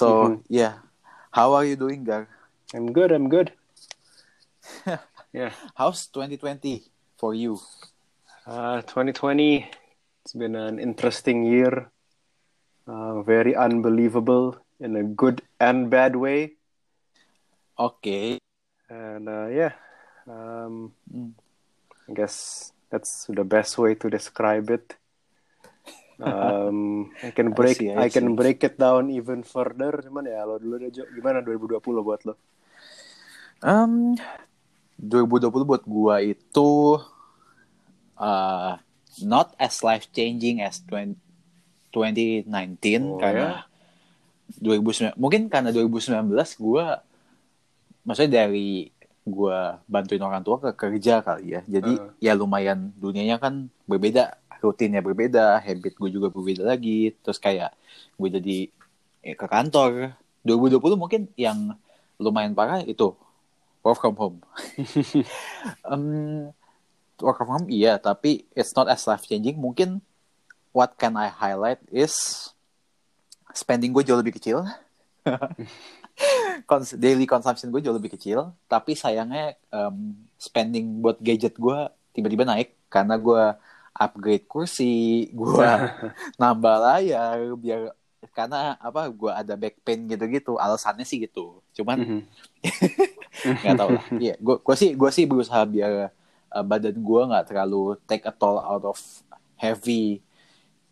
So Mhm. yeah, how are you doing, Gar? I'm good. I'm good. yeah. How's 2020 for you? Uh, 2020. It's been an interesting year. Uh, very unbelievable in a good and bad way. Okay. And uh, yeah, um, Hmm. I guess that's the best way to describe it. Um, I can I break see, I I, can break it down even further. Cuman ya lo dulu deh Jo. Gimana 2020 buat lo? um, 2020 buat gua itu uh, not as life changing as 20, 2019 Oh, karena 2019 mungkin karena 2019 gua maksudnya dari gua bantuin orang tua ke kerja kali ya. Jadi Uh. ya lumayan dunianya kan berbeda, rutinnya berbeda, habit gue juga berbeda lagi. Terus kayak gue jadi eh, ke kantor. 2020 mungkin yang lumayan parah itu work from home. um, work from home iya, tapi it's not as life changing. Mungkin what can I highlight is spending gue jauh lebih kecil. Cons- daily consumption gue jauh lebih kecil, tapi sayangnya um, spending buat gadget gue tiba-tiba naik karena gue upgrade kursi, gue nambah layar biar karena apa gue ada back pain gitu-gitu alasannya sih gitu. Cuman Mhm. nggak tahu lah. Iya gue gue sih gue sih berusaha biar uh, badan gue nggak terlalu take a toll out of heavy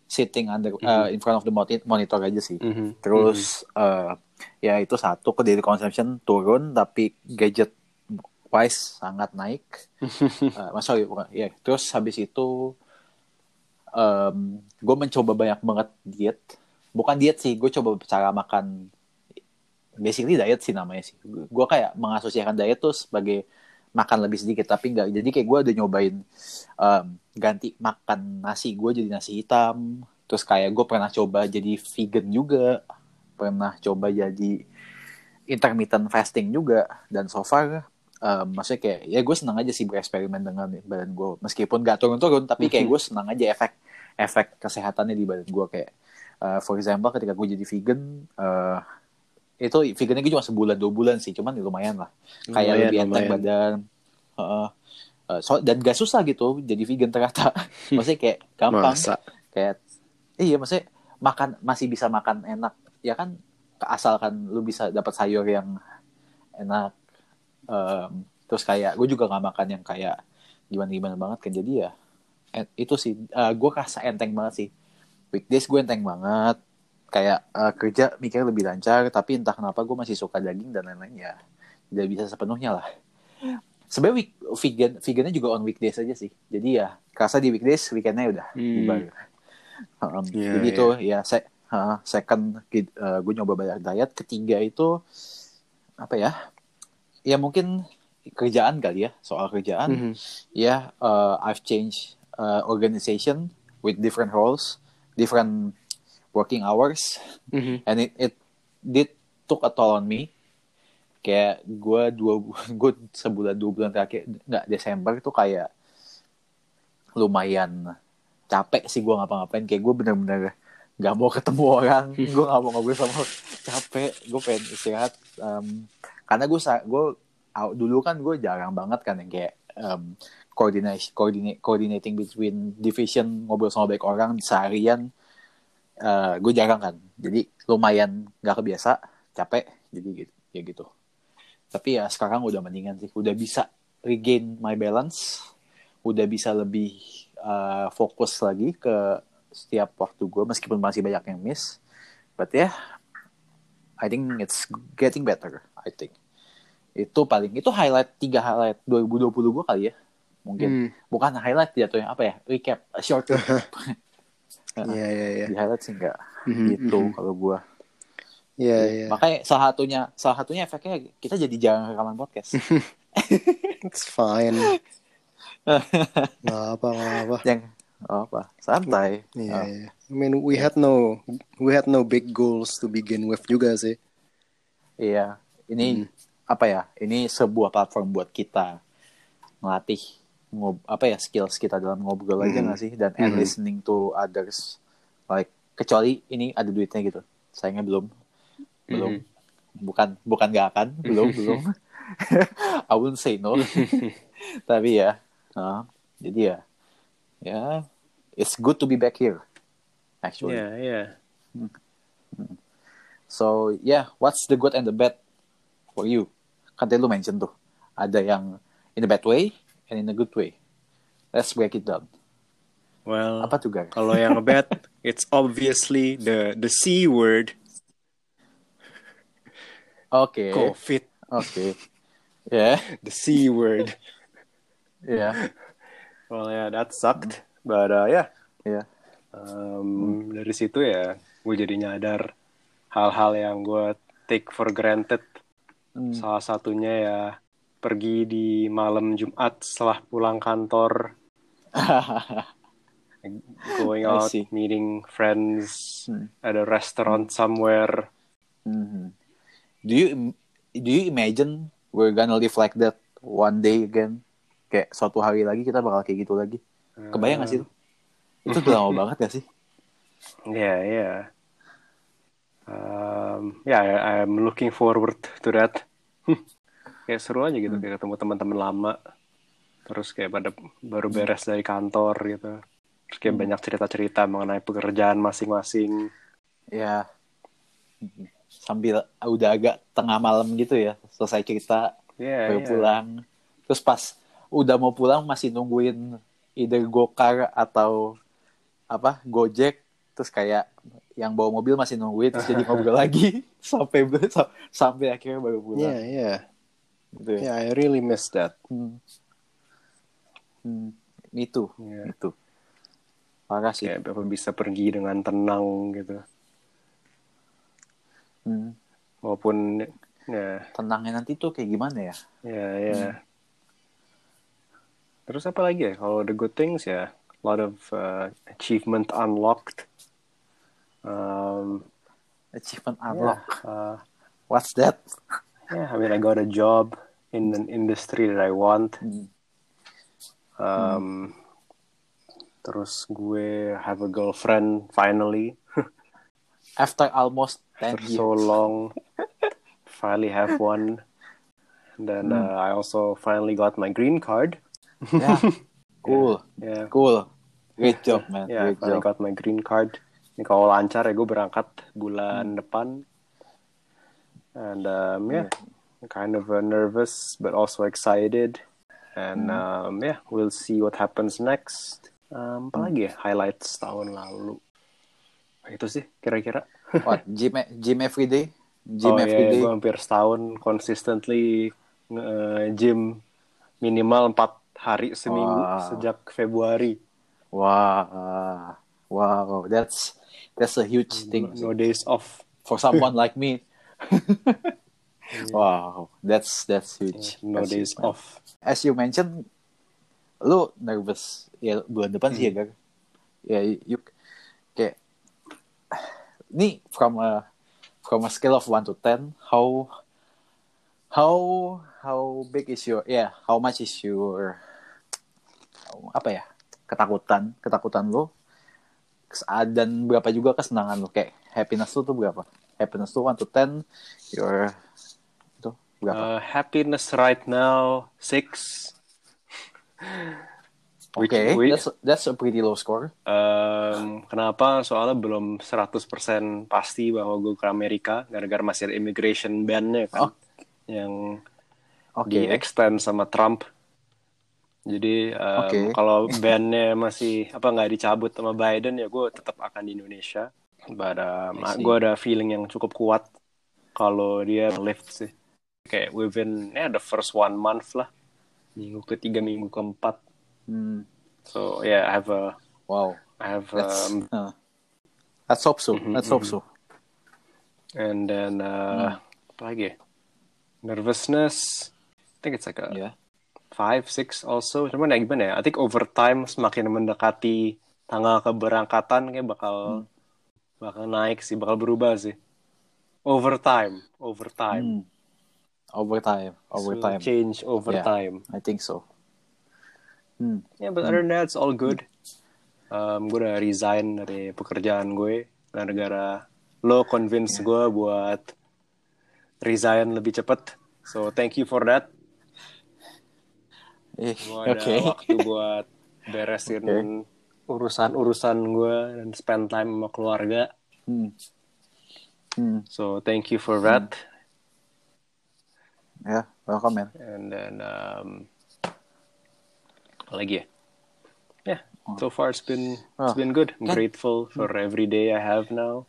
sitting under uh, in front of the moni- monitor aja sih. Mhm. terus uh, ya itu satu ke daily consumption turun tapi gadget wise sangat naik. Uh, sorry bukan ya terus habis itu um, gue mencoba banyak banget diet. Bukan diet sih gue coba cara makan basically diet sih namanya sih. Gue kayak mengasosiasikan diet tuh sebagai makan lebih sedikit tapi enggak jadi kayak gue udah nyobain um, ganti makan nasi gue jadi nasi hitam. Terus kayak gue pernah coba jadi vegan juga. Pernah coba jadi intermittent fasting juga. Dan so far um, maksudnya kayak ya gue senang aja sih bereksperimen dengan badan gue meskipun gak turun-turun tapi kayak gue senang aja efek efek kesehatannya di badan gue kayak uh, for example ketika gue jadi vegan uh, itu vegannya gue cuma sebulan dua bulan sih cuman ya lumayan lah kayak Lumayan, lebih enteng lumayan. badan Heeh. Uh, so, dan gak susah gitu jadi vegan ternyata maksudnya kayak gampang Masa? kayak iya maksudnya makan masih bisa makan enak ya kan asalkan lu bisa dapat sayur yang enak Em, terus kayak gue juga nggak makan yang kayak gimana gimana banget kan jadi ya itu sih. Gue rasa enteng banget sih. Weekdays gue enteng banget. Kayak eh, kerja mikirnya lebih lancar tapi entah kenapa gue masih suka daging dan lain-lain ya tidak bisa sepenuhnya lah. Sebenarnya week, vegan vegannya juga on weekdays aja sih. Jadi ya kerasa di weekdays weekendnya udah Hmm. bubar. Um, Iya, jadi itu ya se uh, second uh, gue nyoba banyak diet ketiga itu apa ya ya mungkin kerjaan kali ya soal kerjaan. Mhm. ya uh, I've changed uh, organization with different roles different working hours. Mhm. and it it did took a toll on me. Kayak gue dua gue sebulan dua bulan terakhir nggak Desember itu kayak lumayan capek sih gue ngapa-ngapain. Kayak gue bener-bener nggak mau ketemu orang gue nggak mau ngobrol sama capek gue pengen istirahat Em, karena gue gue dulu kan gue jarang banget kan yang kayak um, coordination coordinate coordinating between division ngobrol sama banyak orang seharian eh gue jarang kan. Jadi lumayan nggak kebiasa capek jadi gitu ya gitu. Tapi ya sekarang udah mendingan sih. Udah bisa regain my balance udah bisa lebih uh, fokus lagi ke setiap waktu gue meskipun masih banyak yang miss. But yeah I think it's getting better I think. Itu paling itu highlight tiga highlight 2020 gue kali ya mungkin Hmm. bukan highlight jatuhnya apa ya recap a short Iya iya iya. di highlight sih enggak Mhm, gitu mhm. kalau gue Iya iya. makanya salah satunya salah satunya efeknya kita jadi jarang rekaman podcast It's fine. Gak apa gak apa. yang oh, apa santai Iya Oh, iya. I mean we had no we had no big goals to begin with juga sih. iya ini Hmm. apa ya ini sebuah platform buat kita ngelatih ngob apa ya skills kita dalam ngobrol aja Mhm. nggak sih? Dan and Mhm. listening to others like kecuali ini ada duitnya gitu. Sayangnya belum. Belum. Bukan bukan gak akan. Belum belum. I wouldn't say no. Tapi ya uh, jadi ya ya it's good to be back here actually. Yeah, yeah. so yeah what's the good and the bad for you? Kan tadi lu mention tuh ada yang in a bad way and in a good way let's break it down Well, apa tuh Gar? kalau yang bad, it's obviously the the C word, Oke, COVID. oke, ya, The C word. ya, Well, yeah, that sucked. But uh, yeah, ya, um, dari situ ya, gue jadi nyadar hal-hal yang gue take for granted. Hmm. Salah satunya ya pergi di malam Jumat setelah pulang kantor, going out, meeting friends Hmm. at a restaurant somewhere. Mhm. Do you do you imagine we're gonna live like that one day again? Kayak suatu hari lagi kita bakal kayak gitu lagi. Kebayang gak sih itu? Itu udah lama banget gak sih? Yeah, yeah. Um, yeah, I- I'm looking forward to that. kayak seru aja gitu, kayak ketemu teman-teman lama. Terus kayak pada baru beres dari kantor gitu. Terus kayak banyak cerita-cerita mengenai pekerjaan masing-masing. Ya. Sambil udah agak tengah malam gitu ya, selesai cerita, Yeah, baru yeah. pulang. Terus pas udah mau pulang masih nungguin either Gokar atau apa Gojek terus kayak yang bawa mobil masih nungguin terus jadi ngobrol lagi sampai sa- sampai akhirnya baru pulang Yeah, yeah. Gitu ya. Yeah, I really miss that. Hmm. Hmm. Itu, Yeah. itu. Parah sih. Kayak Bapak bisa pergi dengan tenang gitu. Hmm. Walaupun ya, Tenangnya nanti tuh kayak gimana ya? ya, ya. Terus apa lagi ya? Kalau the good things ya, a lot of uh, achievement unlocked. Um, Achievement unlock. yeah, uh, What's that? Yeah, I mean, I got a job in an industry that I want. Hmm. Um, Terus gue have a girlfriend finally. After almost 10 for years. so long. finally have one. And then uh, I also finally got my green card. Yeah. Cool. Yeah, Cool. Great job, man. yeah, I Great finally job. got my green card. Ini kalau lancar ya gue berangkat bulan depan. And um, yeah, kind of uh, nervous but also excited. And um, yeah, we'll see what happens next. Um, apa lagi ya highlights tahun lalu? Itu sih kira-kira. What? Gym, gym every day? Gym oh every iya, day? gue hampir setahun consistently nge- gym minimal empat hari seminggu Wow. sejak Februari. Wow. Wow. That's that's a huge thing No days off. for someone like me. Wow. That's that's huge. No That's days huge, man. off. As you mentioned, lu nervous ya bulan depan sih ya, Gar. Ya, you, kayak ini from a from a scale of 1 to 10, how how how big is your yeah, how much is your apa ya? ketakutan, ketakutan lu Kes- dan berapa juga kesenangan lu kayak happiness lu tuh berapa? Happiness tuh 1 to 10, your itu berapa? Uh, happiness right now six. Oke, which- which- that's that's a pretty low score. Um, kenapa? Soalnya belum 100% pasti bahwa gue ke Amerika gara-gara masih ada immigration ban-nya kan. Oh. Yang Oke. di-extend sama Trump. Jadi um, Oke. kalau ban-nya masih apa nggak dicabut sama Biden ya gue tetap akan di Indonesia. But um, see. gue ada feeling yang cukup kuat kalau dia lift sih. Kayak within ya the first one month lah. Minggu ketiga, minggu keempat. Hmm, So yeah, I have a wow. I have Let's um, uh, let's hope so. Mhm, Let's hope mhm. so. and then uh, apa lagi? ya? Nervousness. I think it's like a Yeah. five, six also. Cuman ya gimana ya? I think over time semakin mendekati tanggal keberangkatan kayak bakal bakal naik sih, bakal berubah sih. Over time, over time. Hmm. Overtime, overtime. change over Yeah. time. I think so. Hmm. Yeah, but other than that, it's all good. Um, gue udah resign dari pekerjaan gue gara-gara lo convince gue buat resign lebih cepet. So thank you for that. Eh, Gue ada waktu buat beresin Oke. Urusan-urusan gue dan spend time sama keluarga. Hmm. Hmm. So thank you for that. Ya, welcome man. And then um, lagi ya? Yeah, so far it's been it's Oh. been good. I'm Kan- grateful for every day I have now.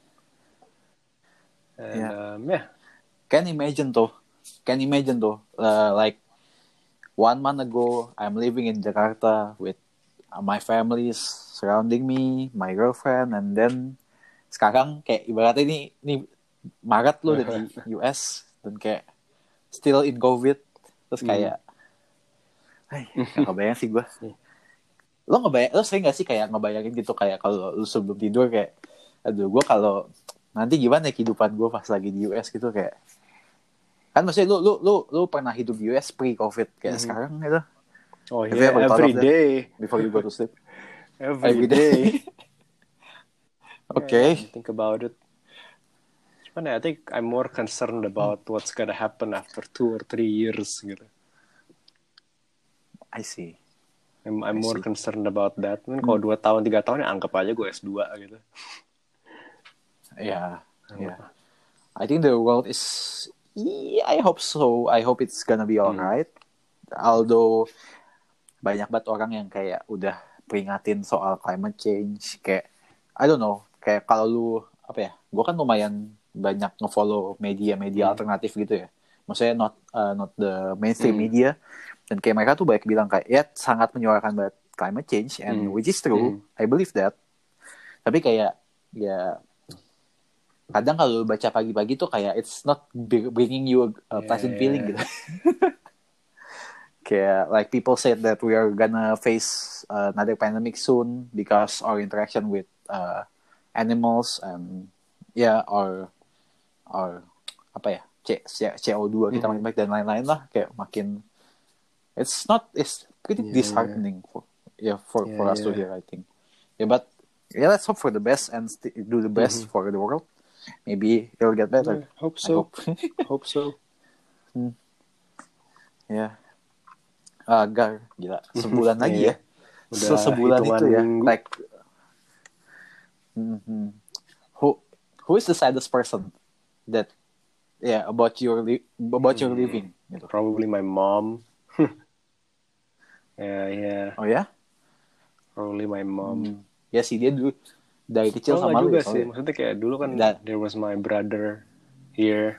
And Yeah. um, yeah, Can imagine tuh. Can imagine tuh. uh, like one month ago, I'm living in Jakarta with my family surrounding me, my girlfriend, and then sekarang kayak ibaratnya ini ini Maret lo udah di US dan kayak still in COVID. Terus kayak, Hai, gak kebayang sih gue. Lo ngebayang, lo sering gak sih kayak ngebayangin gitu kayak kalau lu sebelum tidur kayak, aduh gue kalau nanti gimana ya kehidupan gue pas lagi di US gitu kayak. Kan maksudnya lu lu lu lu pernah hidup di US pre covid kayak Mhm. sekarang gitu oh yeah, every that? day, before you go to sleep every every day. day Yeah, think about it. Cuman ya, I think I'm more concerned about what's gonna happen after two or three years gitu. I see I'm, I'm I more see. concerned about that. Mungkin kalau dua tahun tiga tahun ya anggap aja gue S2 gitu. yeah yeah I think the world is yeah, I hope so I hope it's gonna be alright although banyak banget orang yang kayak udah peringatin soal climate change kayak I don't know kayak kalau lu apa ya gue kan lumayan banyak ngefollow media-media Hmm. alternatif gitu ya maksudnya not uh, not the mainstream Hmm. media dan kayak mereka tuh banyak bilang kayak ya sangat menyuarakan banget climate change and Hmm. which is true I believe that tapi kayak ya kadang kalau baca pagi-pagi tuh kayak it's not br- bringing you a, a pleasant Yeah. feeling gitu like people said that we are gonna face uh, another pandemic soon because our interaction with uh, animals and yeah or or apa ya C, C, CO2 kita makin baik dan lain-lain lah. Kayak makin it's not it's pretty Yeah, disheartening for yeah for Yeah, for us to hear I think. Yeah but yeah let's hope for the best and st- do the best Mhm. for the world. Maybe it'll get better. Yeah, hope I so. hope. Hope so. ya agar gila sebulan lagi Iya. ya Udah Se- sebulan itu ya minggu. like Mhm. who who is the saddest person that yeah about your li- about your Hmm. living gitu Probably my mom. yeah, yeah. oh ya Probably my mom. Hmm. ya sih dia dulu dari kecil Oh, sama nggak lu juga ya, sih. Maksudnya kayak dulu kan That- there was my brother here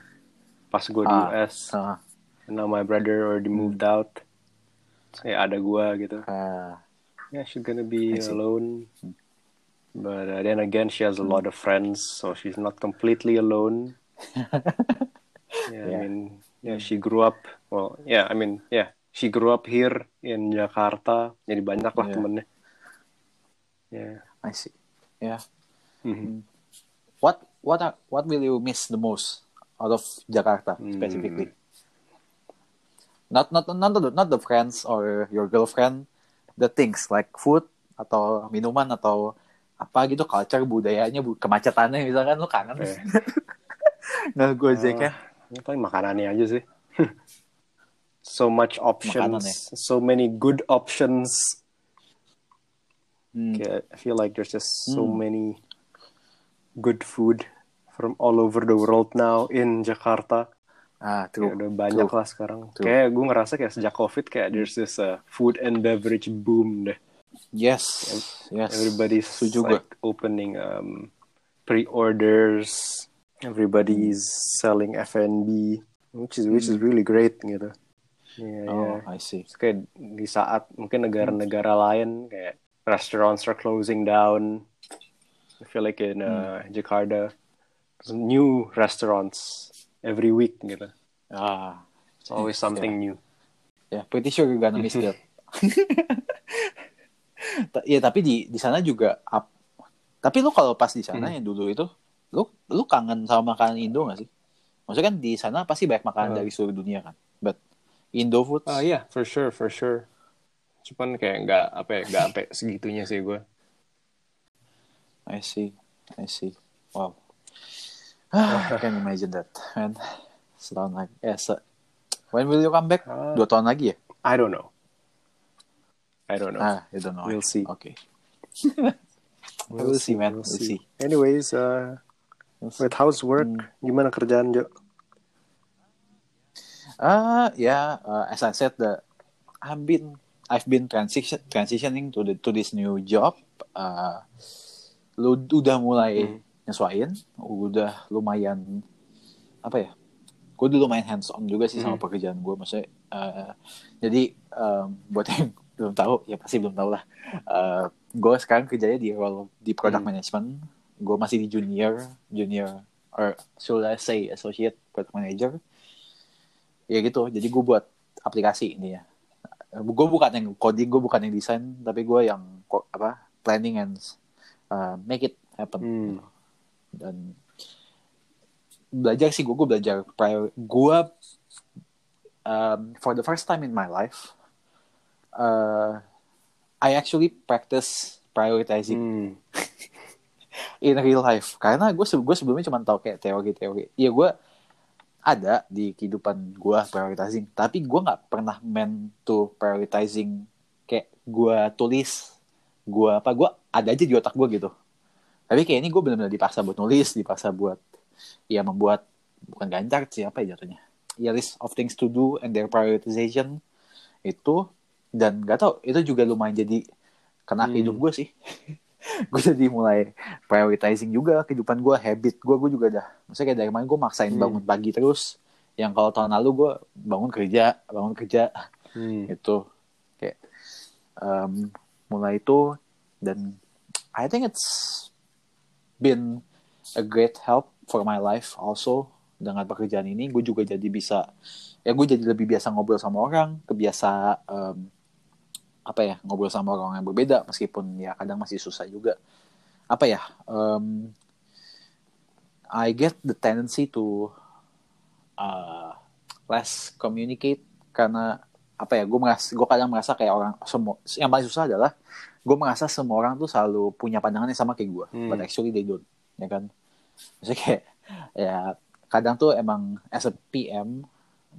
pas gue di Ah, US. Ah, And now my brother already moved out. Ya ada gua gitu. ah, Yeah, she's gonna be I alone. But uh, then again, she has a lot of friends, so she's not completely alone. yeah, I Yeah. mean, yeah, she grew up. Well, yeah, I mean, yeah, she grew up here in Jakarta. Jadi banyak lah Yeah. temennya. Yeah. I see yeah Mhm. what what are, what will you miss the most out of Jakarta Hmm. specifically not not not the, not the friends or your girlfriend the things like food atau minuman atau apa gitu culture budayanya bu- kemacetannya misalkan lu kangen Oke. nggak gojeknya Ini paling makanannya aja sih. so much options, Makanan ya. so many good options. Hmm. Kayak, I feel like there's just so Hmm. many good food from all over the world now in Jakarta. Ah true udah banyak True. lah sekarang. True. Kayak gue ngerasa kayak sejak COVID kayak there's this uh, food and beverage boom deh. yes yes Everybody's Setuju like opening um, pre-orders. Everybody's selling F&B, which is which is really great gitu. Yeah, Hmm. oh yeah. I see Terus kayak di saat mungkin negara-negara lain kayak restaurants are closing down. I feel like in uh, Jakarta, there's new restaurants every week gitu. ah It's always something new. ya pretty sure you're gonna miss that Ta- ya tapi di di sana juga ap- tapi lu kalau pas di sana Hmm. yang dulu itu lu lu kangen sama makanan Indo gak sih maksudnya kan di sana pasti banyak makanan Uh. dari seluruh dunia kan but Indo food Ah iya, for sure, for sure. Cuman kayak nggak apa ya, nggak sampai segitunya sih gue. I see I see wow I can imagine that man setahun lagi eh se when will you come back Ah. dua tahun lagi ya I don't know. I don't know. ah you don't know We'll see. oke We'll see, man. We'll see. Anyways, uh, with how's work? Hmm. Gimana kerjaan, Jo? Uh, yeah, uh, as I said, the I've been I've been transition transitioning to the to this new job. Uh, lu udah mulai Hmm. Nyesuaiin, udah lumayan apa ya? Gue dulu lumayan hands on juga sih sama Hmm. pekerjaan gue, maksudnya. uh, jadi um, buat yang belum tahu, ya pasti belum tahu lah. Uh, gue sekarang kerjanya di role di product Hmm. management. Gue masih di junior, junior or should I say associate product manager ya gitu jadi gue buat aplikasi ini ya gue bukan yang coding gue bukan yang desain tapi gue yang apa planning and uh, make it happen Hmm. Dan belajar sih gue gue belajar prior gue um, for the first time in my life uh, I actually practice prioritizing Hmm. in real life. Karena gue gue sebelumnya cuma tahu kayak teori-teori ya gue ada di kehidupan gue prioritizing tapi gue nggak pernah meant to prioritizing kayak gue tulis gue apa gue ada aja di otak gue gitu tapi kayak ini gue benar-benar dipaksa buat nulis dipaksa buat ya membuat bukan ganjar sih apa ya jatuhnya ya list of things to do and their prioritization itu dan gak tau itu juga lumayan jadi kena Hmm. hidup gue sih gue jadi mulai prioritizing juga kehidupan gue habit gue gue juga dah maksudnya kayak dari kemarin gue maksain Hmm. bangun pagi terus yang kalau tahun lalu gue bangun kerja bangun kerja Hmm. itu kayak um, mulai itu dan I think it's been a great help for my life also dengan pekerjaan ini. Gue juga jadi bisa ya gue jadi lebih biasa ngobrol sama orang kebiasa um, apa ya ngobrol sama orang yang berbeda meskipun ya kadang masih susah juga. Apa ya um, I get the tendency to uh, less communicate karena apa ya gue merasa gue kadang merasa kayak orang semua yang paling susah adalah gue merasa semua orang tuh selalu punya pandangan yang sama kayak gue Hmm. but actually they don't ya kan maksudnya kayak ya kadang tuh emang as a PM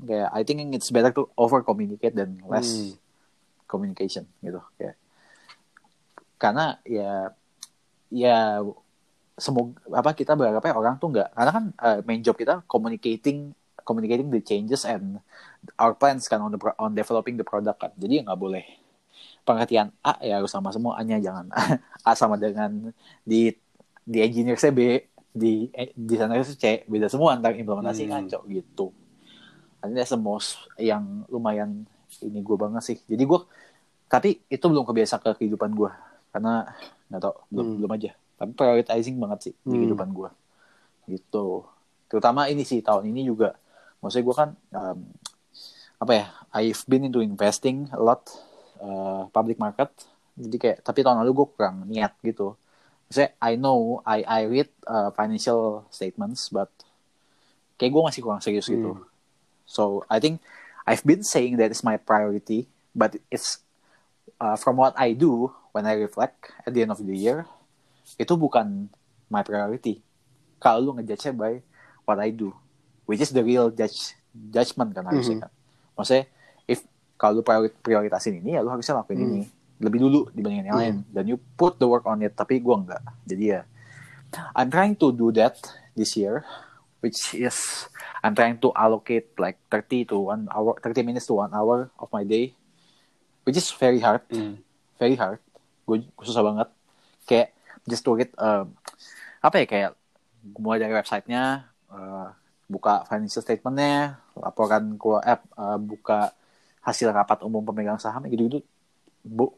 kayak I think it's better to over communicate than less Hmm. communication gitu kayak karena ya ya semoga apa kita berharapnya orang tuh nggak karena kan uh, main job kita communicating communicating the changes and our plans kan on the pro- on developing the product kan jadi nggak boleh pengertian A ya harus sama semua A nya jangan A sama dengan di di engineer C B di di sana C beda semua antar implementasi Hmm. ngaco gitu the most yang lumayan ini gue banget sih jadi gue tapi itu belum kebiasa ke kehidupan gue karena nggak tau belum Hmm. belum aja tapi prioritizing banget sih di Hmm. kehidupan gue gitu terutama ini sih tahun ini juga maksudnya gue kan um, apa ya I've been into investing a lot uh, public market. Jadi kayak tapi tahun lalu gue kurang niat gitu. Maksudnya I know I I read uh, financial statements but kayak gue masih kurang serius gitu. Hmm. so I think I've been saying that is my priority but it's uh, from what I do when I reflect at the end of the year itu bukan my priority. Kalau lu ngejudge by what I do which is the real judge judgment kan harusnya Mhm. kan. Maksudnya kalau lu priori- prioritasin ini ya lu harusnya lakuin Hmm. ini. Lebih dulu dibandingin yang lain. Dan you put the work on it tapi gua enggak. Jadi ya I'm trying to do that this year which is I'm trying to allocate like 30 to one hour 30 minutes to one hour of my day which is very hard. Hmm. very hard. Gue susah banget. Kayak just to get um, apa ya kayak mulai dari websitenya uh, buka financial statementnya laporan ke app uh, buka hasil rapat umum pemegang saham gitu gitu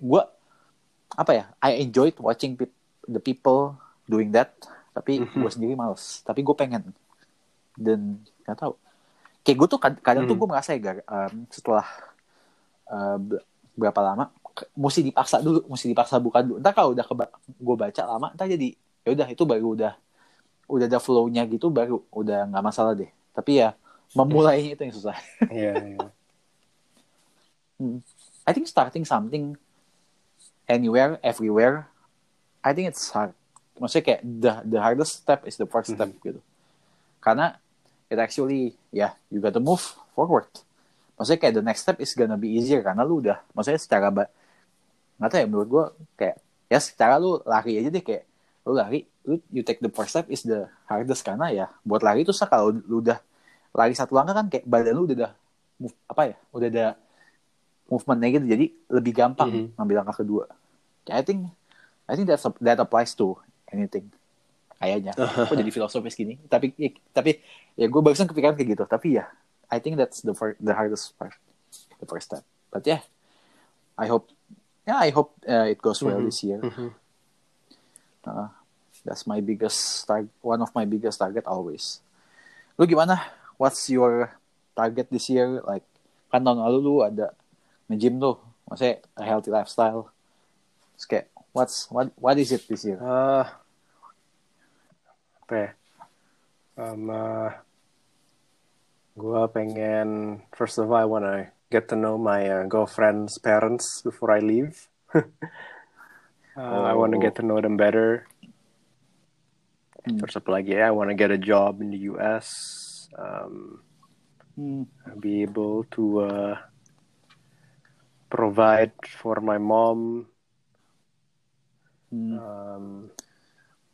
gue apa ya I enjoyed watching peop- the people doing that tapi gue sendiri males. Tapi gue pengen. Dan nggak tahu. Kayak gue tuh kad- kadang tuh Hmm. gue merasa ya Gar, um, setelah uh, be- berapa lama mesti dipaksa dulu mesti dipaksa buka dulu. Ntar kalau udah gue baca lama ntar jadi ya udah itu baru udah udah ada flow-nya gitu baru udah nggak masalah deh. Tapi ya memulainya itu yang susah. Iya, iya. Hmm. I think starting something anywhere everywhere I think it's hard. Maksudnya kayak the the hardest step is the first step gitu. Karena it actually yeah you got to move forward. Maksudnya kayak the next step is gonna be easier karena lu udah maksudnya secara nggak tahu ya menurut gue kayak ya secara lu lari aja deh kayak lu lari lu you take the first step is the hardest karena ya buat lari itu kalau lu udah lari satu langkah kan kayak badan lu udah ada move, apa ya udah ada movementnya gitu jadi lebih gampang Mhm. ngambil langkah kedua. I think I think that's that applies to anything kayaknya. Kok jadi filosofis gini tapi ya, tapi ya gue barusan kepikiran kayak gitu tapi ya I think that's the fir- the hardest part the first step. But yeah I hope yeah I hope uh, it goes well Mhm. this year. Mhm. Uh, that's my biggest target one of my biggest target always. Lu gimana? What's your target this year? Like kan tahun lalu lu ada nge-gym tuh maksudnya a healthy lifestyle kayak what's what what is it this year Ah, apa ya? Um, uh, gua pengen first of all I wanna get to know my uh, girlfriend's parents before I leave. Uh, I wanna get to know them better. Hmm. Terus apa lagi ya? I wanna get a job in the U.S. Um, Hmm. be able to uh, provide for my mom. Hmm. Um,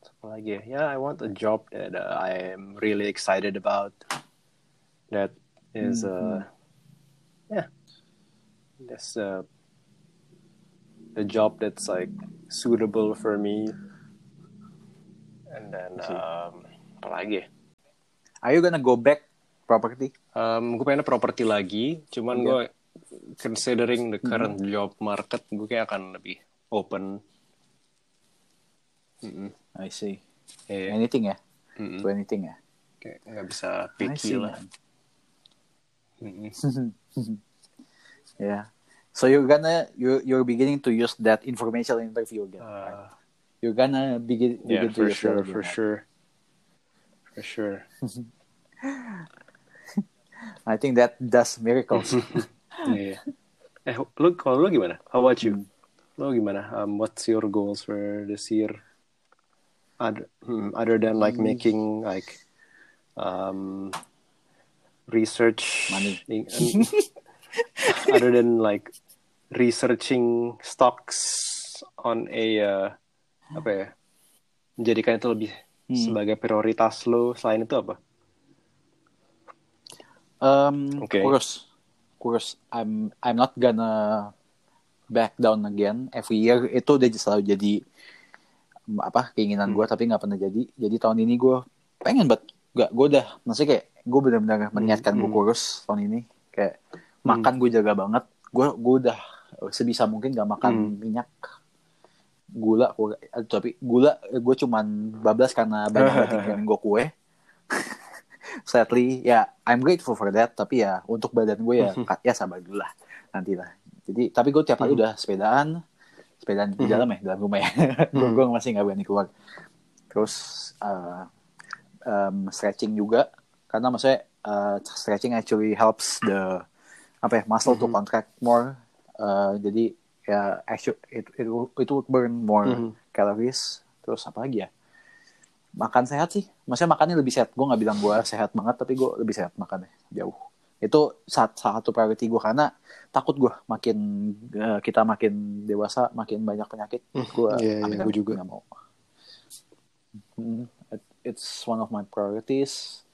apa lagi ya? Yeah, I want a job that uh, I am really excited about. That is, uh, yeah, that's uh, a job that's like suitable for me. And then, um, apa lagi? Are you gonna go back property? Um, gue pengen properti lagi, cuman Iya. gue considering the current job market, gue kayak akan lebih open. Mm-mm. I see. Iya. Anything ya? Mm-mm. To anything ya? Kayak nggak bisa picky lah. Mm-mm. Yeah. So you're gonna you you're beginning to use that informational interview again. Uh, right? You're gonna begin yeah, begin to for use sure, again, for right? sure, for sure. I think that does miracles. Iya. Eh, lu kalau lu gimana? How about you? Lu gimana? Um, what's your goals for this year? Other, hmm, other than like Hmm. making like um research Money. other than like researching stocks on a uh, apa ya? Menjadikan itu lebih Hmm. sebagai prioritas lo selain itu apa? Um, Okay. course, course. I'm I'm not gonna back down again every year. Itu udah selalu jadi apa keinginan gue, tapi nggak pernah jadi. Jadi tahun ini gue pengen banget. Gak, gue udah, maksudnya kayak gue benar-benar meniatkan gue hmm. kurus tahun ini. Kayak makan gue jaga banget. Gue gue udah sebisa mungkin gak makan Hmm. minyak gula gua- eh, tapi gula gue cuman bablas karena banyak yang gue kue sadly ya I'm grateful for that tapi ya untuk badan gue ya ka- ya sabar dulu lah nanti lah jadi tapi gue tiap hari Mhm. udah sepedaan sepedaan di Mhm. dalam ya dalam rumah ya gue gue masih nggak berani keluar terus uh, um, stretching juga karena maksudnya uh, stretching actually helps the apa ya muscle to Mhm. contract more Uh, jadi ya actually it, it, will- it will burn more Mhm. calories terus apa lagi ya makan sehat sih maksudnya makannya lebih sehat gue nggak bilang gue sehat banget tapi gue lebih sehat makannya jauh itu saat salah satu priority gue karena takut gue makin eh, kita makin dewasa makin banyak penyakit gue Iya, iya, gua juga. nggak mau Mm, it- it's one of my priorities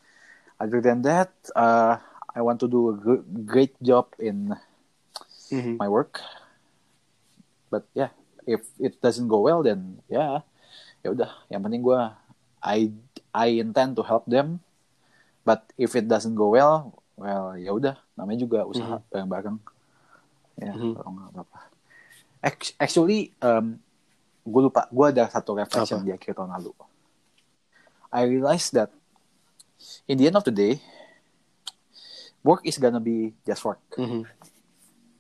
other than that uh, I want to do a gr- great job in Mhm. my work. But yeah, if it doesn't go well, then yeah, ya udah. Yang penting gue, I I intend to help them. But if it doesn't go well, well ya udah. Namanya juga usaha Mhm. bareng-bareng. Ya, Mhm. kalau nggak apa-apa. Ac- Actually, um, gue lupa. Gue ada satu reflection Apa? di akhir tahun lalu. I realized that in the end of the day, work is gonna be just work. Mhm.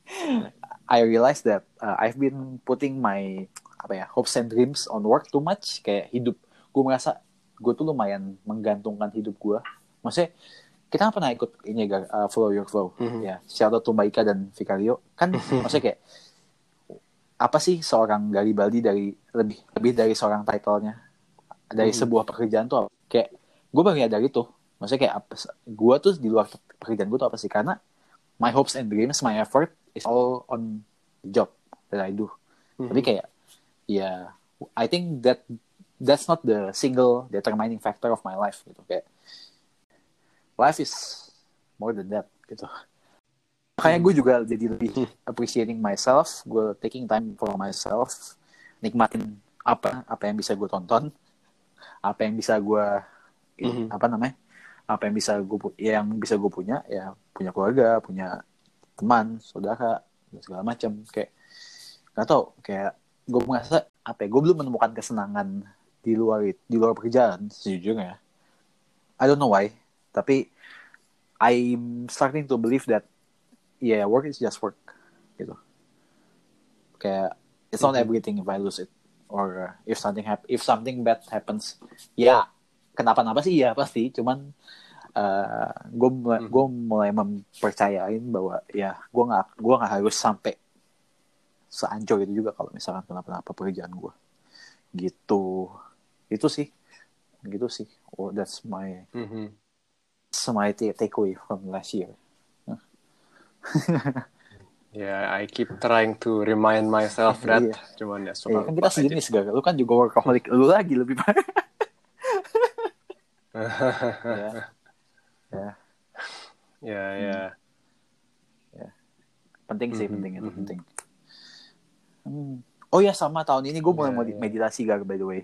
I realized that uh, I've been putting my apa ya hopes and dreams on work too much kayak hidup gue merasa gue tuh lumayan menggantungkan hidup gue. Maksudnya kita pernah ikut ini uh, follow your flow. Mhm. ya shout out to Mbak Ika dan Vicario. Kan maksudnya kayak apa sih seorang Garibaldi dari lebih lebih dari seorang titlenya? Dari Mhm. sebuah pekerjaan tuh kayak gue baru nyadar itu. Maksudnya kayak apa gue tuh di luar pekerjaan gue tuh apa sih? Karena my hopes and dreams my effort is all on the job that I do. Mhm. tapi kayak ya I think that that's not the single determining factor of my life gitu. Kayak life is more than that gitu. Makanya gue juga jadi lebih appreciating myself. Gue taking time for myself nikmatin apa apa yang bisa gue tonton apa yang bisa gue Mhm. apa namanya apa yang bisa gue yang bisa gue punya ya punya keluarga punya teman saudara dan segala macam. Kayak nggak tau kayak gue merasa apa ya gue belum menemukan kesenangan di luar di luar pekerjaan. Sejujurnya I don't know why. Tapi I'm starting to believe that yeah work is just work gitu. Kayak it's not Mhm. everything if I lose it or uh, if something hap if something bad happens. Ya kenapa-napa sih? Ya pasti. Cuman gue mulai Mhm. gue mulai mempercayain bahwa ya gue nggak gue nggak harus sampai seancur itu juga kalau misalkan kenapa-napa pekerjaan gue gitu itu sih gitu sih oh that's my Mhm. that's my ta- takeaway from last year Yeah, I keep trying to remind myself that. Iya. Cuman ya suka kan lupa kita sejenis gak lu kan juga workaholic lu lagi lebih parah aja. ya ya ya, ya. penting sih Mhm, penting itu mhm. penting Hmm. oh ya sama tahun ini gue mulai Ya, mau ya. meditasi gak by the way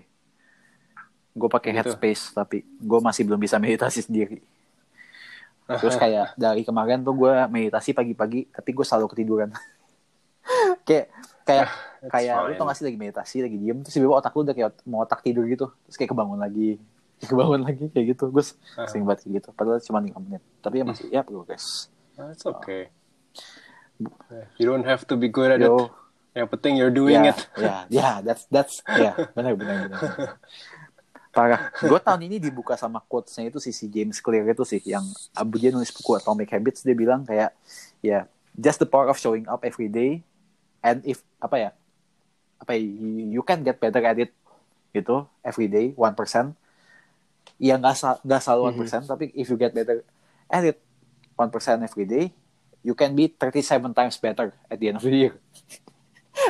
gue pakai Gitu. headspace tapi gue masih belum bisa meditasi sendiri terus kayak dari kemarin tuh gue meditasi pagi-pagi tapi gue selalu ketiduran kayak kayak It's kayak lu tau gak sih lagi meditasi lagi diem terus tiba-tiba otak lu udah kayak mau otak tidur gitu terus kayak kebangun lagi kebangun lagi kayak gitu gue Ah. sering banget kayak gitu padahal cuma 5 menit tapi ya masih ya progres It's okay. You don't have to be good at yo it. Yang penting you're doing ya it. ya ya that's that's ya benar benar benar parah. Gue tahun ini dibuka sama quotesnya itu si si James Clear itu sih yang abu dia nulis buku Atomic Habits dia bilang kayak ya just the power of showing up every day and if apa ya apa ya, you, can get better at it gitu every day one percent. Ya nggak nggak selalu one percent tapi if you get better at it one percent every day you can be 37 times better at the end of the year.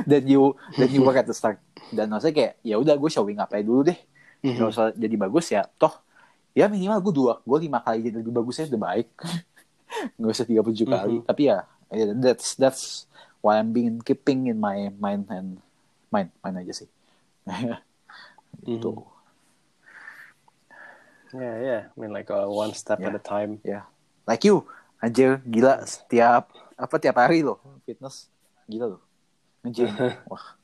Than you than you were at the start. Dan maksudnya kayak ya udah gue showing up aja dulu deh Mhm. nggak usah jadi bagus ya toh ya minimal gue dua gue lima kali jadi lebih bagusnya udah baik nggak usah 37 kali Mhm. tapi ya ya, that's that's why I'm being keeping in my mind and mind mind aja sih gitu Mhm. Yeah, yeah. I mean like uh, one step Yeah. at a time. ya like you anjir gila setiap apa tiap hari loh fitness gila loh nge-gym wah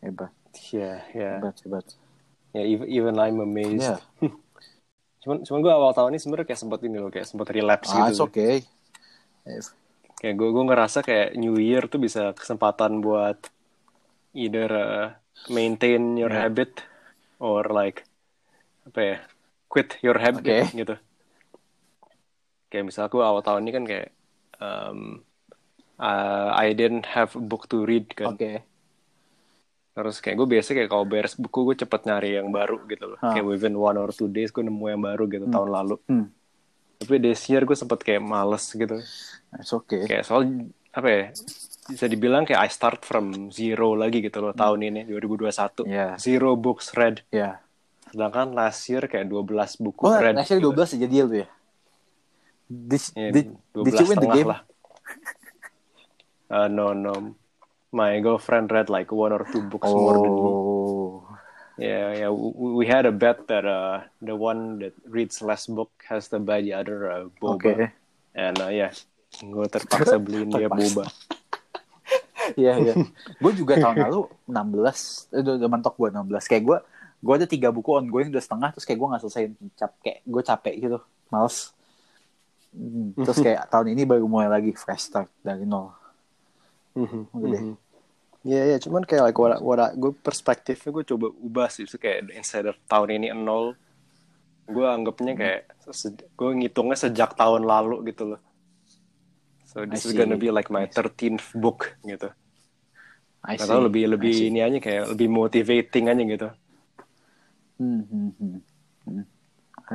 hebat Yeah, yeah. hebat hebat Yeah, even even I'm amazed. Yeah. cuman cuman gue awal tahun ini sebenarnya kayak sempat ini loh, kayak sempat relapse ah gitu. it's okay Kayak gue gue ngerasa kayak New Year tuh bisa kesempatan buat either uh, maintain your Yeah. habit or like apa ya quit your habit Oke. gitu. Kayak misal gue awal tahun ini kan kayak um, uh, I didn't have a book to read kan. oke Terus kayak gue biasa kayak kalau beres buku gue cepet nyari yang baru gitu loh. Hah. Kayak within one or two days gue nemu yang baru gitu tahun lalu. hmm. Tapi this year gue sempet kayak males gitu. it's okay Kayak soal apa ya bisa dibilang kayak I start from zero lagi gitu loh tahun ini 2021. Yeah. Zero books read. ya Sedangkan last year kayak 12 buku Oh, read. next year gitu. 12 aja deal tuh ya? Did, Ya, did, did you win the setengah game? lah. Uh, no, no. My girlfriend read like one or two books more than me. Oh, Yeah, yeah. We, we had a bet that uh, the one that reads less book has to buy the other uh, boba. oke. And uh, yeah, gue terpaksa beliin dia boba. Iya, iya. gue juga tahun lalu 16, itu udah mentok gue 16. Kayak gue, gue ada tiga buku ongoing udah setengah, terus kayak gue gak selesai. Cap, kayak gue capek gitu, males. Hmm, Terus kayak tahun ini baru mulai lagi fresh start dari nol. Udah deh. Iya, iya. Cuman kayak like what, what I- gue perspektifnya gue coba ubah sih. So, kayak instead of tahun ini nol, gue anggapnya kayak se- gue ngitungnya sejak tahun lalu gitu loh. So this is gonna be like my 13th book gitu. I Gak see. tau lebih lebih ini aja kayak lebih motivating aja gitu. Hmm, hmm, hmm. Hmm.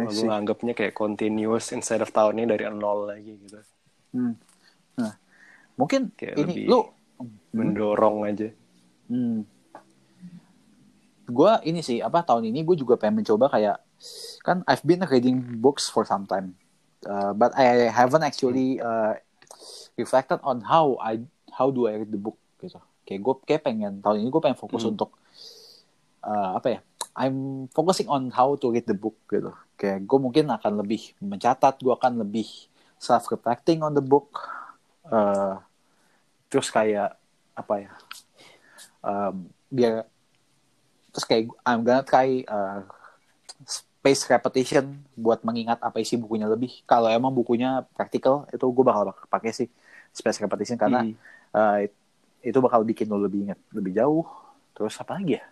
Gue anggapnya kayak continuous instead of tahun ini dari nol lagi gitu. Hmm. Nah, mungkin Kayak ini lebih- lu Mendorong aja. Hmm. Gue ini sih apa tahun ini gue juga pengen mencoba kayak kan I've been reading books for some time, Uh, but I haven't actually uh, reflected on how I how do I read the book gitu. Kayak gue kayak pengen tahun ini gue pengen fokus Hmm. untuk uh, apa ya? I'm focusing on how to read the book gitu. Kayak gue mungkin akan lebih mencatat, gue akan lebih self reflecting on the book. Uh, terus kayak apa ya? um, biar terus kayak I'm gonna try uh, space repetition buat mengingat apa isi bukunya lebih. Kalau emang bukunya praktikal itu gue bakal pakai sih space repetition karena Hmm. uh, it- itu bakal bikin lo lebih ingat lebih jauh. Terus apa lagi ya?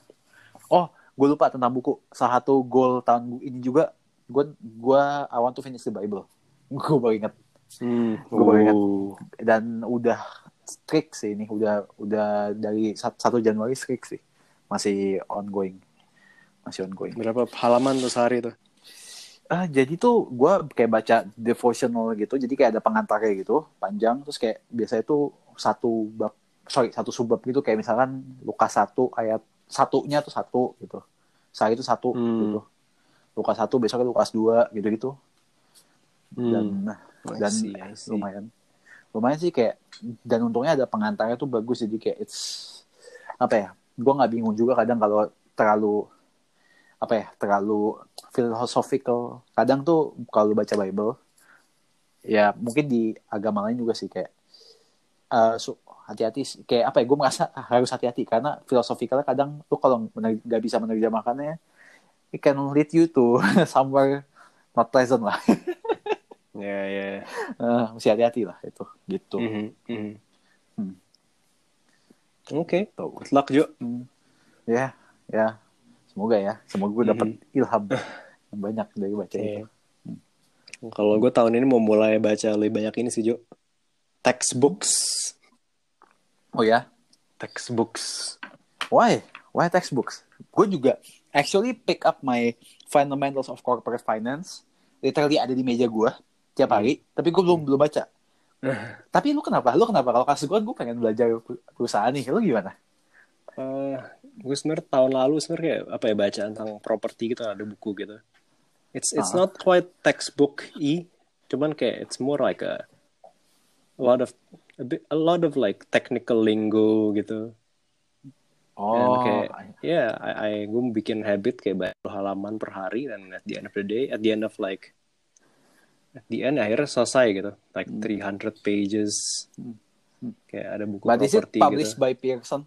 Oh, gue lupa tentang buku. Salah satu goal tahun ini juga gue gue I want to finish the Bible. Gue baru ingat Hmm. Gua baru ingat. Oh. dan udah strict sih ini. Udah udah dari 1 Januari strict sih. Masih ongoing. Masih ongoing. Berapa halaman tuh sehari tuh? ah jadi tuh gue kayak baca devotional gitu. Jadi kayak ada pengantarnya gitu panjang. Terus kayak biasanya tuh satu bab sorry satu subbab gitu. Kayak misalkan Lukas satu ayat satunya tuh satu gitu. Sehari itu satu Hmm. gitu. Lukas satu besoknya Lukas dua gitu gitu dan I dan see, I see. lumayan lumayan sih kayak dan untungnya ada pengantarnya tuh bagus jadi kayak it's apa ya gue nggak bingung juga kadang kalau terlalu apa ya terlalu philosophical. Kadang tuh kalau baca Bible ya mungkin di agama lain juga sih kayak eh, su- hati-hati kayak apa ya gue merasa harus hati-hati karena filosofikalnya kadang tuh kalau nggak bisa menerjemahkannya it can lead you to somewhere not pleasant lah Ya, ya. Eh, mesti hati-hati lah itu gitu Mhm, mhm. Hmm. Oke, Tuh. good luck Jo. Hmm. ya ya semoga ya semoga gue dapat ilham yang banyak dari baca Iya. itu Kalau gue tahun ini mau mulai baca lebih banyak ini sih Jo. Textbooks. oh ya Textbooks. why why textbooks gue juga actually pick up my fundamentals of corporate finance literally ada di meja gue tiap hari tapi gue belum belum baca tapi lu kenapa lu kenapa kalau kasus gue gue pengen belajar perusahaan nih lu gimana Eh, gue sebenarnya tahun lalu sebenarnya kayak apa ya baca tentang properti gitu ada buku gitu. It's it's Ah. not quite textbook e, cuman kayak it's more like a, a lot of a, bit, a lot of like technical lingo gitu. Oh kayak ya I, I gue bikin habit kayak baca halaman per hari dan at the end of the day, at the end of like at the end akhirnya selesai gitu, like 300 pages. Kayak ada buku but is it properti published gitu. by Pearson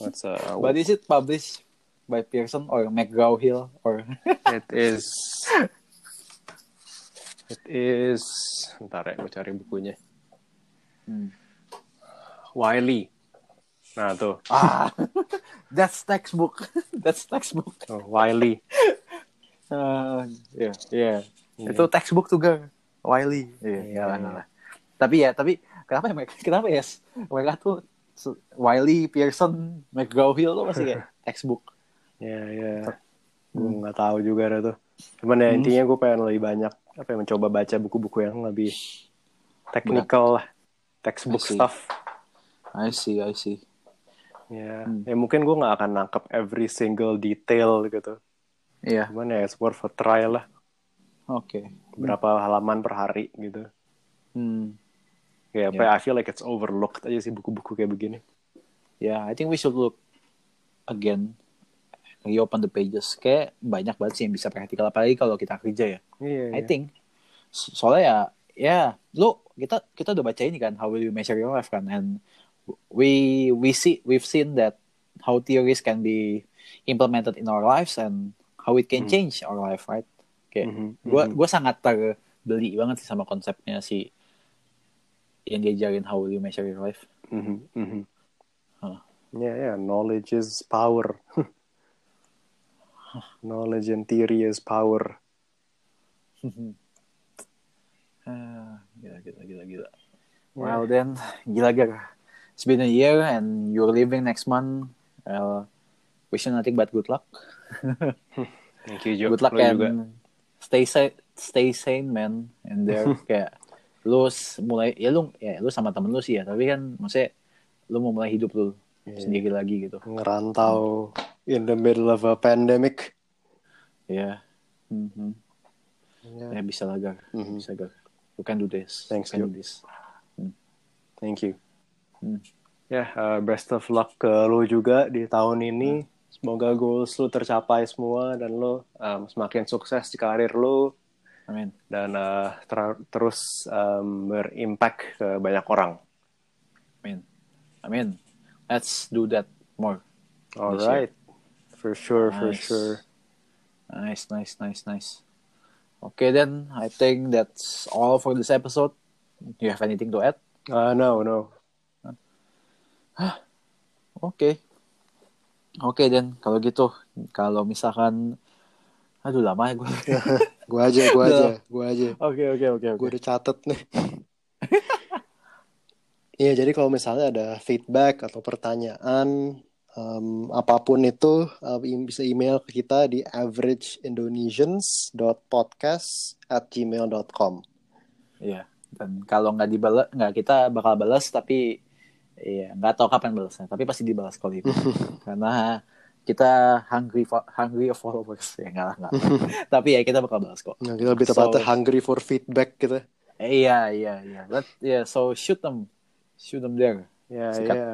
What's uh, but is it published by Pearson or McGraw Hill or It is. It is. Ntar ya, gue cari bukunya. Hmm. Wiley. Nah tuh, ah that's textbook that's textbook oh, Wiley. Ah, Iya, iya. Iya. Itu textbook juga, Wiley. Iya, Iya, lah, iya. lah. Tapi ya, tapi kenapa ya kenapa ya mereka tuh Wiley, Pearson, McGraw Hill tuh masih kayak textbook. Ya ya. Gue nggak tahu juga ada tuh. Cuman ya Hmm. intinya gue pengen lebih banyak apa ya mencoba baca buku-buku yang lebih technical lah, textbook I stuff. I see, I see. Ya, Hmm. ya mungkin gue nggak akan nangkep every single detail gitu. Iya, Cuman ya it's worth a try lah. Oke. Berapa halaman per hari gitu. Hmm. Apa Yeah. ya, I feel like it's overlooked aja sih buku-buku kayak begini. Ya, I think we should look again. Reopen the pages. Kayak banyak banget sih yang bisa praktikal apalagi kalau kita kerja ya. Iya. I think so- soalnya ya ya lu kita kita udah baca ini kan how will you measure your life kan and we we see we've seen that how theories can be implemented in our lives and how it can Hmm. change our life right kayak Mhm, gua mhm. gua sangat terbeli banget sih sama konsepnya si yang diajarin how will you measure your life Mhm, mhm. Huh. Ya, ya, knowledge is power. knowledge and theory is power. Ah, gila gila gila gila well then gila gila it's been a year and you're leaving next month well wish you nothing but good luck Thank you, Jo. good luck Lu and juga. Stay sane stay sane man and there kayak lu mulai ya lu ya lu sama temen lu sih ya tapi kan maksudnya lu mau mulai hidup lu Iya. sendiri lagi gitu Ngerantau in the middle of a pandemic. ya Mhm. Ya, ya bisa lah gar Mhm. bisa gar you can do this Thanks, you can Jo. do this Thank you. Hmm. Ya, uh, best of luck ke lu juga di tahun ini. Semoga goals lu tercapai semua dan lu um, semakin sukses di karir lu amin dan uh, ter- terus um, berimpact ke banyak orang. amin amin let's do that more Alright, for sure, for Nice. sure. Nice, nice, nice, nice. Okay, then I think that's all for this episode. Do you have anything to add? Uh, no, no. Oke. Oke, then kalau gitu, kalau misalkan, aduh lama ya gue. Gua aja, Udah. aja, gua aja. Oke, oke, oke, Gue udah catet nih. Iya, jadi kalau misalnya ada feedback atau pertanyaan, em, apa pun itu, im- bisa email ke kita di averageindonesians.podcast at gmail.com. Iya. Dan kalau nggak dibalas, nggak kita bakal balas, tapi iya nggak tahu kapan balasnya. Tapi pasti dibalas kalau itu. Karena kita hungry for, hungry followers ya nggak lah nggak. tapi ya kita bakal balas kok. Nah, kita lebih tepatnya So- hungry for feedback gitu. Eh, iya, iya, iya. Let, yeah, so shoot them, shoot them there. Ya, Sikat. ya.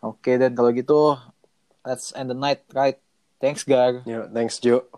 Oke, dan kalau gitu, let's end the night, right? Thanks, Gar. Yo, thanks, Jo.